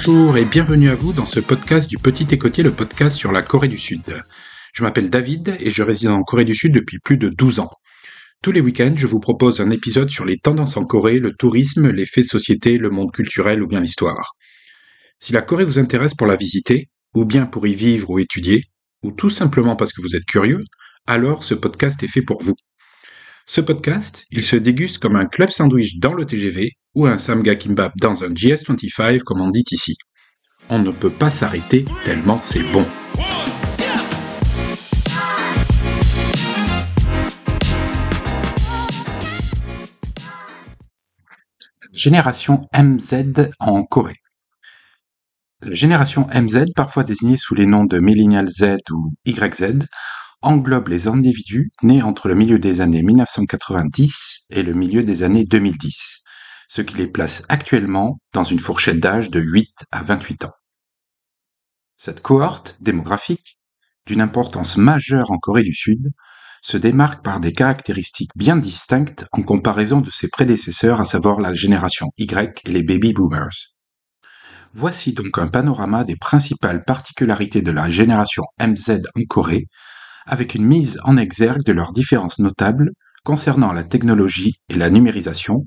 Bonjour et bienvenue à vous dans ce podcast du Petit Écotier, le podcast sur la Corée du Sud. Je m'appelle David et je réside en Corée du Sud depuis plus de 12 ans. Tous les week-ends, je vous propose un épisode sur les tendances en Corée, le tourisme, les faits de société, le monde culturel ou bien l'histoire. Si la Corée vous intéresse pour la visiter, ou bien pour y vivre ou étudier, ou tout simplement parce que vous êtes curieux, alors ce podcast est fait pour vous. Ce podcast, il se déguste comme un club sandwich dans le TGV ou un samga kimbap dans un GS25 comme on dit ici. On ne peut pas s'arrêter tellement c'est bon. Génération MZ en Corée. Génération MZ, parfois désignée sous les noms de Millennial Z ou YZ, englobe les individus nés entre le milieu des années 1990 et le milieu des années 2010, ce qui les place actuellement dans une fourchette d'âge de 8 à 28 ans. Cette cohorte démographique, d'une importance majeure en Corée du Sud, se démarque par des caractéristiques bien distinctes en comparaison de ses prédécesseurs, à savoir la génération Y et les baby boomers. Voici donc un panorama des principales particularités de la génération MZ en Corée, avec une mise en exergue de leurs différences notables concernant la technologie et la numérisation,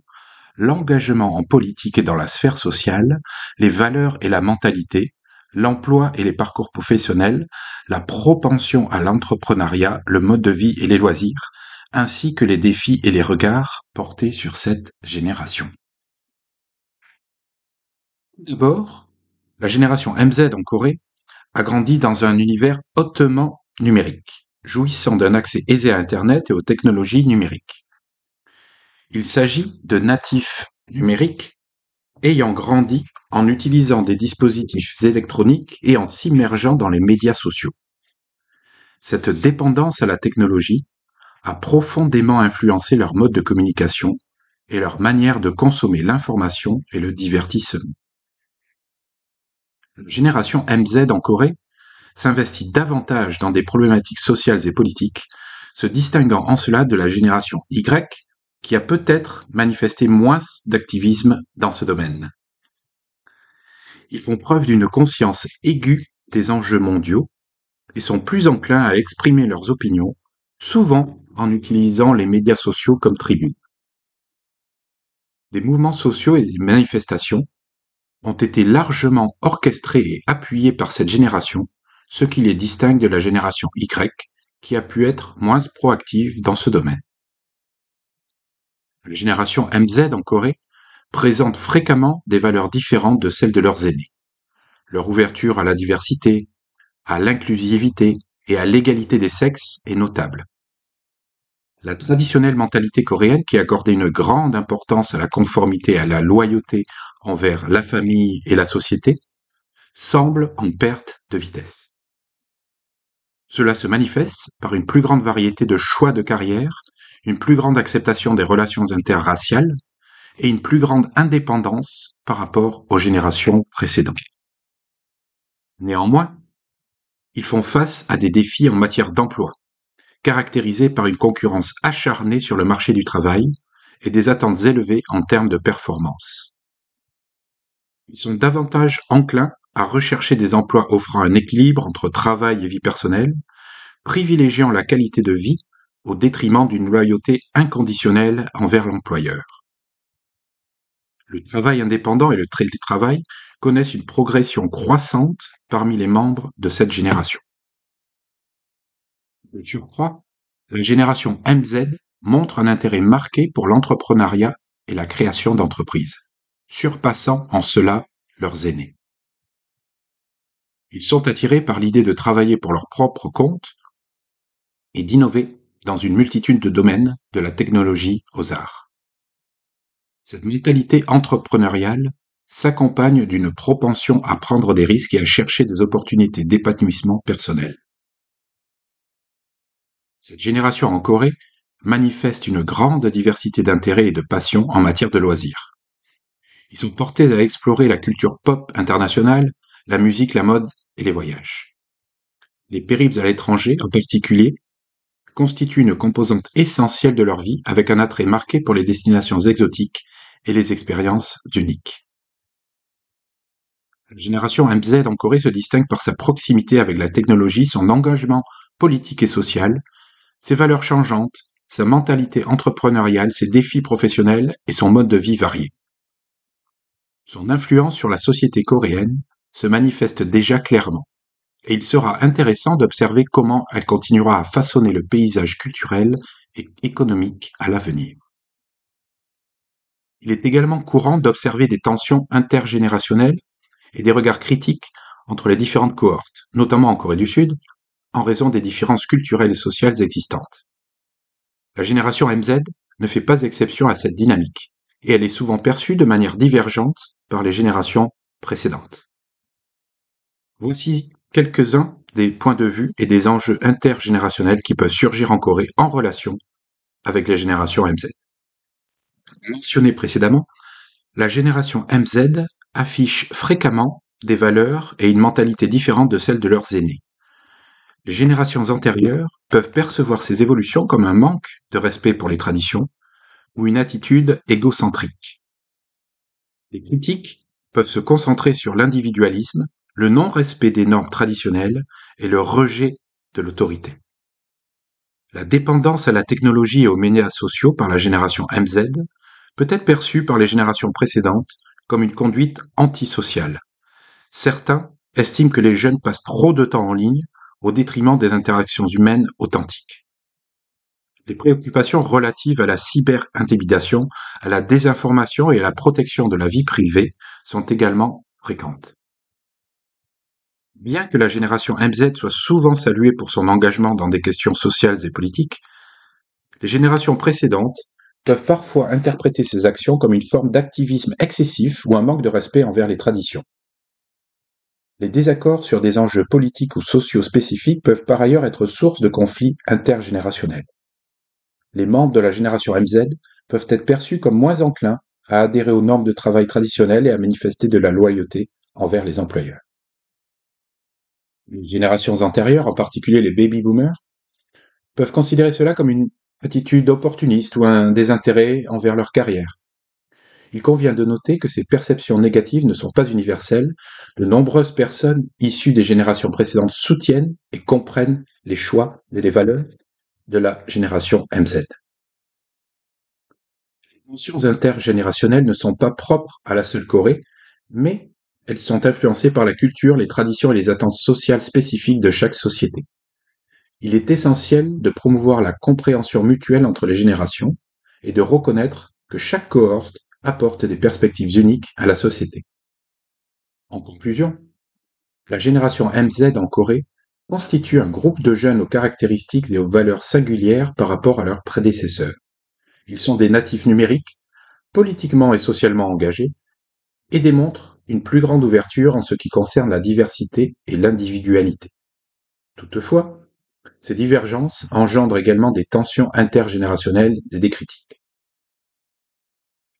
l'engagement en politique et dans la sphère sociale, les valeurs et la mentalité, l'emploi et les parcours professionnels, la propension à l'entrepreneuriat, le mode de vie et les loisirs, ainsi que les défis et les regards portés sur cette génération. D'abord, la génération MZ en Corée a grandi dans un univers hautement numérique jouissant d'un accès aisé à Internet et aux technologies numériques. Il s'agit de natifs numériques ayant grandi en utilisant des dispositifs électroniques et en s'immergeant dans les médias sociaux. Cette dépendance à la technologie a profondément influencé leur mode de communication et leur manière de consommer l'information et le divertissement. La génération MZ en Corée s'investit davantage dans des problématiques sociales et politiques, se distinguant en cela de la génération Y, qui a peut-être manifesté moins d'activisme dans ce domaine. Ils font preuve d'une conscience aiguë des enjeux mondiaux et sont plus enclins à exprimer leurs opinions, souvent en utilisant les médias sociaux comme tribune. Des mouvements sociaux et des manifestations ont été largement orchestrés et appuyés par cette génération ce qui les distingue de la génération Y, qui a pu être moins proactive dans ce domaine. La génération MZ en Corée présente fréquemment des valeurs différentes de celles de leurs aînés. Leur ouverture à la diversité, à l'inclusivité et à l'égalité des sexes est notable. La traditionnelle mentalité coréenne qui accordait une grande importance à la conformité et à la loyauté envers la famille et la société semble en perte de vitesse. Cela se manifeste par une plus grande variété de choix de carrière, une plus grande acceptation des relations interraciales et une plus grande indépendance par rapport aux générations précédentes. Néanmoins, ils font face à des défis en matière d'emploi, caractérisés par une concurrence acharnée sur le marché du travail et des attentes élevées en termes de performance. Ils sont davantage enclins à rechercher des emplois offrant un équilibre entre travail et vie personnelle, privilégiant la qualité de vie au détriment d'une loyauté inconditionnelle envers l'employeur. Le travail indépendant et le télétravail connaissent une progression croissante parmi les membres de cette génération. De surcroît, la génération MZ montre un intérêt marqué pour l'entrepreneuriat et la création d'entreprises, surpassant en cela leurs aînés. Ils sont attirés par l'idée de travailler pour leur propre compte et d'innover dans une multitude de domaines, de la technologie aux arts. Cette mentalité entrepreneuriale s'accompagne d'une propension à prendre des risques et à chercher des opportunités d'épanouissement personnel. Cette génération en Corée manifeste une grande diversité d'intérêts et de passions en matière de loisirs. Ils sont portés à explorer la culture pop internationale la musique, la mode et les voyages. Les périples à l'étranger, en particulier, constituent une composante essentielle de leur vie avec un attrait marqué pour les destinations exotiques et les expériences uniques. La génération MZ en Corée se distingue par sa proximité avec la technologie, son engagement politique et social, ses valeurs changeantes, sa mentalité entrepreneuriale, ses défis professionnels et son mode de vie varié. Son influence sur la société coréenne se manifeste déjà clairement, et il sera intéressant d'observer comment elle continuera à façonner le paysage culturel et économique à l'avenir. Il est également courant d'observer des tensions intergénérationnelles et des regards critiques entre les différentes cohortes, notamment en Corée du Sud, en raison des différences culturelles et sociales existantes. La génération MZ ne fait pas exception à cette dynamique, et elle est souvent perçue de manière divergente par les générations précédentes. Voici quelques-uns des points de vue et des enjeux intergénérationnels qui peuvent surgir en Corée en relation avec les générations MZ. Mentionné précédemment, la génération MZ affiche fréquemment des valeurs et une mentalité différentes de celles de leurs aînés. Les générations antérieures peuvent percevoir ces évolutions comme un manque de respect pour les traditions ou une attitude égocentrique. Les critiques peuvent se concentrer sur l'individualisme, le non-respect des normes traditionnelles et le rejet de l'autorité. La dépendance à la technologie et aux médias sociaux par la génération MZ peut être perçue par les générations précédentes comme une conduite antisociale. Certains estiment que les jeunes passent trop de temps en ligne au détriment des interactions humaines authentiques. Les préoccupations relatives à la cyber-intimidation, à la désinformation et à la protection de la vie privée sont également fréquentes. Bien que la génération MZ soit souvent saluée pour son engagement dans des questions sociales et politiques, les générations précédentes peuvent parfois interpréter ces actions comme une forme d'activisme excessif ou un manque de respect envers les traditions. Les désaccords sur des enjeux politiques ou sociaux spécifiques peuvent par ailleurs être source de conflits intergénérationnels. Les membres de la génération MZ peuvent être perçus comme moins enclins à adhérer aux normes de travail traditionnelles et à manifester de la loyauté envers les employeurs. Les générations antérieures, en particulier les baby boomers, peuvent considérer cela comme une attitude opportuniste ou un désintérêt envers leur carrière. Il convient de noter que ces perceptions négatives ne sont pas universelles. De nombreuses personnes issues des générations précédentes soutiennent et comprennent les choix et les valeurs de la génération MZ. Les tensions intergénérationnelles ne sont pas propres à la seule Corée, mais elles sont influencées par la culture, les traditions et les attentes sociales spécifiques de chaque société. Il est essentiel de promouvoir la compréhension mutuelle entre les générations et de reconnaître que chaque cohorte apporte des perspectives uniques à la société. En conclusion, la génération MZ en Corée constitue un groupe de jeunes aux caractéristiques et aux valeurs singulières par rapport à leurs prédécesseurs. Ils sont des natifs numériques, politiquement et socialement engagés, et démontrent une plus grande ouverture en ce qui concerne la diversité et l'individualité. Toutefois, ces divergences engendrent également des tensions intergénérationnelles et des critiques.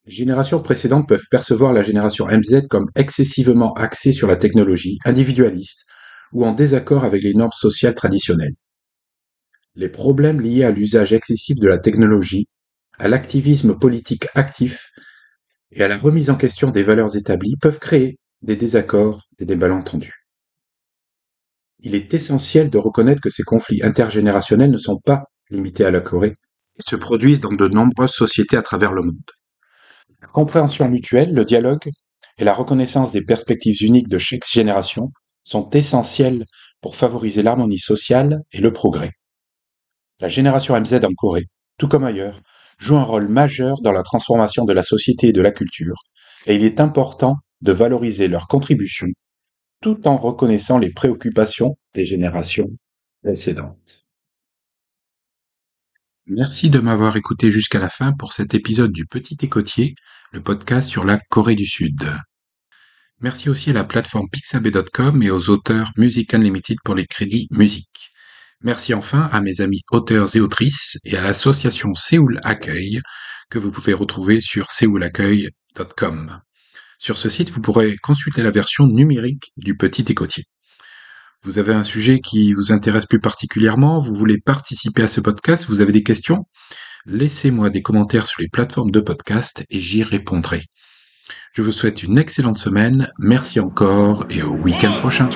Les générations précédentes peuvent percevoir la génération MZ comme excessivement axée sur la technologie, individualiste ou en désaccord avec les normes sociales traditionnelles. Les problèmes liés à l'usage excessif de la technologie, à l'activisme politique actif et à la remise en question des valeurs établies peuvent créer des désaccords et des malentendus. Il est essentiel de reconnaître que ces conflits intergénérationnels ne sont pas limités à la Corée et se produisent dans de nombreuses sociétés à travers le monde. La compréhension mutuelle, le dialogue et la reconnaissance des perspectives uniques de chaque génération sont essentiels pour favoriser l'harmonie sociale et le progrès. La génération MZ en Corée, tout comme ailleurs, joue un rôle majeur dans la transformation de la société et de la culture, et il est important de valoriser leur contribution tout en reconnaissant les préoccupations des générations précédentes. Merci de m'avoir écouté jusqu'à la fin pour cet épisode du Petit Écotier, le podcast sur la Corée du Sud. Merci aussi à la plateforme pixabay.com et aux auteurs Music Unlimited pour les crédits musique. Merci enfin à mes amis auteurs et autrices et à l'association Séoul Accueil que vous pouvez retrouver sur séoulaccueil.com. Sur ce site, vous pourrez consulter la version numérique du Petit Écotier. Vous avez un sujet qui vous intéresse plus particulièrement, vous voulez participer à ce podcast, vous avez des questions Laissez-moi des commentaires sur les plateformes de podcast et j'y répondrai. Je vous souhaite une excellente semaine, merci encore et au week-end prochain.